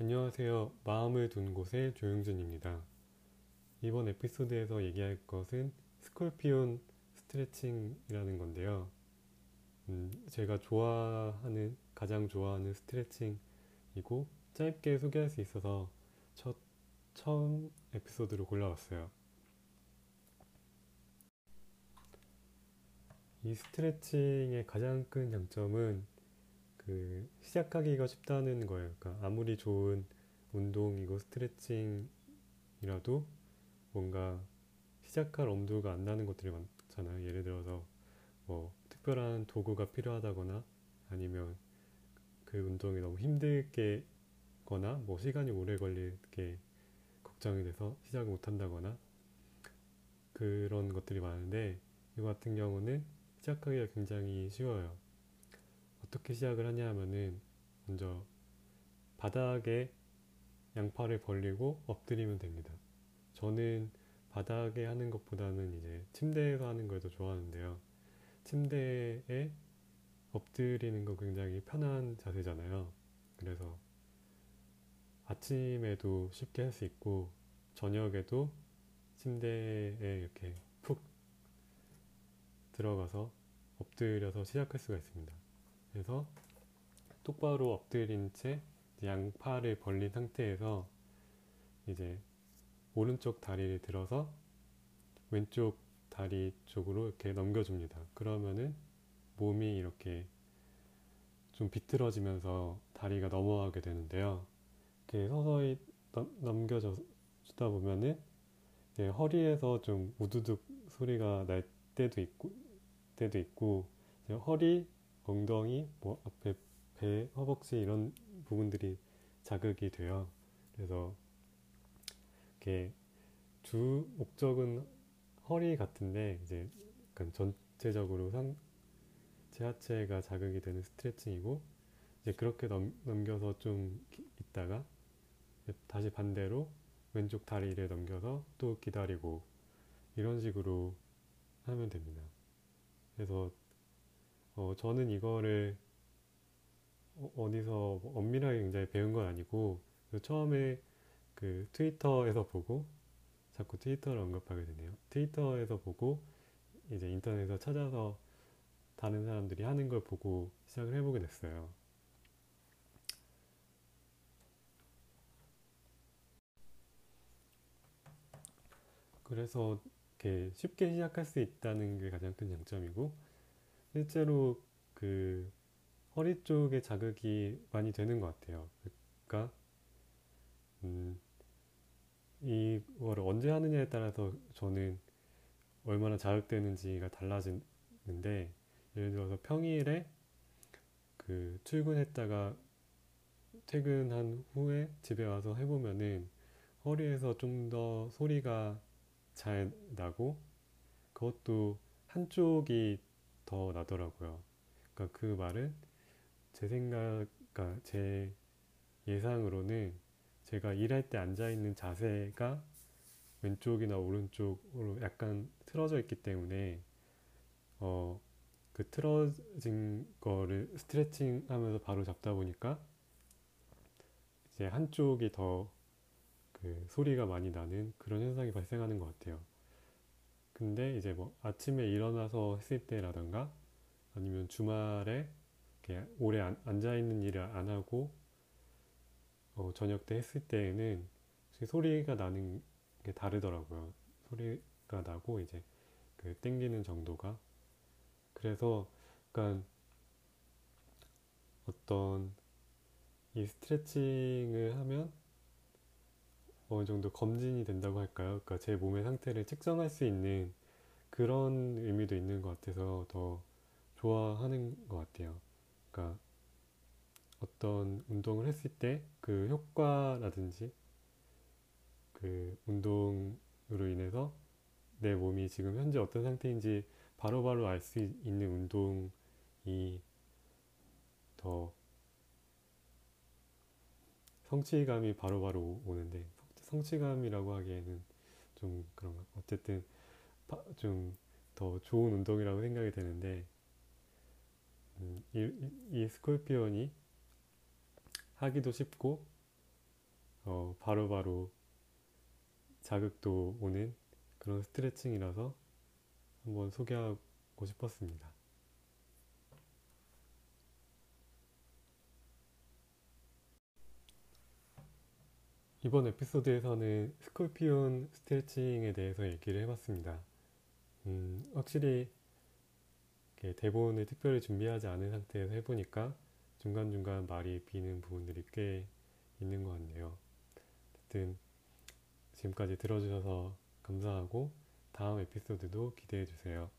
안녕하세요. 마음을 둔 곳의 조용준입니다. 이번 에피소드에서 얘기할 것은 스콜피온 스트레칭이라는 건데요. 음, 제가 좋아하는, 가장 좋아하는 스트레칭이고 짧게 소개할 수 있어서 첫, 처음 에피소드로 골라왔어요. 이 스트레칭의 가장 큰 장점은 그 시작하기가 쉽다는 거예요. 그러니까 아무리 좋은 운동이고 스트레칭이라도 뭔가 시작할 엄두가 안 나는 것들이 많잖아요. 예를 들어서 뭐 특별한 도구가 필요하다거나 아니면 그 운동이 너무 힘들게거나 뭐 시간이 오래 걸리게 걱정이 돼서 시작을 못 한다거나 그런 것들이 많은데 이거 같은 경우는 시작하기가 굉장히 쉬워요. 어떻게 시작을 하냐 하면은 먼저 바닥에 양팔을 벌리고 엎드리면 됩니다. 저는 바닥에 하는 것보다는 이제 침대에서 하는 걸 더 좋아하는데요. 침대에 엎드리는 거 굉장히 편한 자세잖아요. 그래서 아침에도 쉽게 할 수 있고 저녁에도 침대에 이렇게 푹 들어가서 엎드려서 시작할 수가 있습니다. 그래서 똑바로 엎드린 채 양팔을 벌린 상태에서 이제 오른쪽 다리를 들어서 왼쪽 다리 쪽으로 이렇게 넘겨줍니다. 그러면은 몸이 이렇게 좀 비틀어지면서 다리가 넘어가게 되는데요. 이렇게 서서히 넘겨주다 보면은 허리에서 좀 우두둑 소리가 날 때도 있고, 때도 있고 허리 엉덩이, 뭐 앞에 배, 허벅지 이런 부분들이 자극이 돼요. 그래서 이렇게 주 목적은 허리 같은데 이제 약간 전체적으로 상체 하체가 자극이 되는 스트레칭이고 이제 그렇게 넘, 넘겨서 좀 있다가 다시 반대로 왼쪽 다리를 넘겨서 또 기다리고 이런 식으로 하면 됩니다. 그래서 어, 저는 이거를 어, 어디서 뭐 엄밀하게 굉장히 배운 건 아니고 처음에 그 트위터에서 보고 자꾸 트위터를 언급하게 되네요. 트위터에서 보고 이제 인터넷에서 찾아서 다른 사람들이 하는 걸 보고 시작을 해보게 됐어요. 그래서 이렇게 쉽게 시작할 수 있다는 게 가장 큰 장점이고 실제로 그 허리 쪽에 자극이 많이 되는 것 같아요. 그러니까 음, 이거를 언제 하느냐에 따라서 저는 얼마나 자극되는지가 달라지는데 예를 들어서 평일에 그 출근했다가 퇴근한 후에 집에 와서 해보면은 허리에서 좀 더 소리가 잘 나고 그것도 한쪽이 더 나더라고요. 그러니까 그 말은 제 생각, 그러니까 제 예상으로는 제가 일할 때 앉아 있는 자세가 왼쪽이나 오른쪽으로 약간 틀어져 있기 때문에 어, 그 틀어진 거를 스트레칭 하면서 바로 잡다 보니까 이제 한쪽이 더 그 소리가 많이 나는 그런 현상이 발생하는 것 같아요. 근데 이제 뭐 아침에 일어나서 했을 때라던가 아니면 주말에 이렇게 오래 앉아 있는 일을 안 하고 어 저녁 때 했을 때에는 소리가 나는 게 다르더라고요. 소리가 나고 이제 그 땡기는 정도가 그래서 약간 어떤 이 스트레칭을 하면 어느 정도 검진이 된다고 할까요? 그러니까 제 몸의 상태를 측정할 수 있는 그런 의미도 있는 것 같아서 더 좋아하는 것 같아요. 그러니까 어떤 운동을 했을 때 그 효과라든지 그 운동으로 인해서 내 몸이 지금 현재 어떤 상태인지 바로바로 알 수 있는 운동이 더 성취감이 바로바로 오는데 성취감이라고 하기에는 좀 그런 가. 어쨌든 좀 더 좋은 운동이라고 생각이 되는데 음, 이, 이 스콜피온이 하기도 쉽고 어, 바로 바로 자극도 오는 그런 스트레칭이라서 한번 소개하고 싶었습니다. 이번 에피소드에서는 스콜피온 스트레칭에 대해서 얘기를 해봤습니다. 음, 확실히 대본을 특별히 준비하지 않은 상태에서 해보니까 중간중간 말이 비는 부분들이 꽤 있는 것 같네요. 어쨌든 지금까지 들어주셔서 감사하고 다음 에피소드도 기대해 주세요.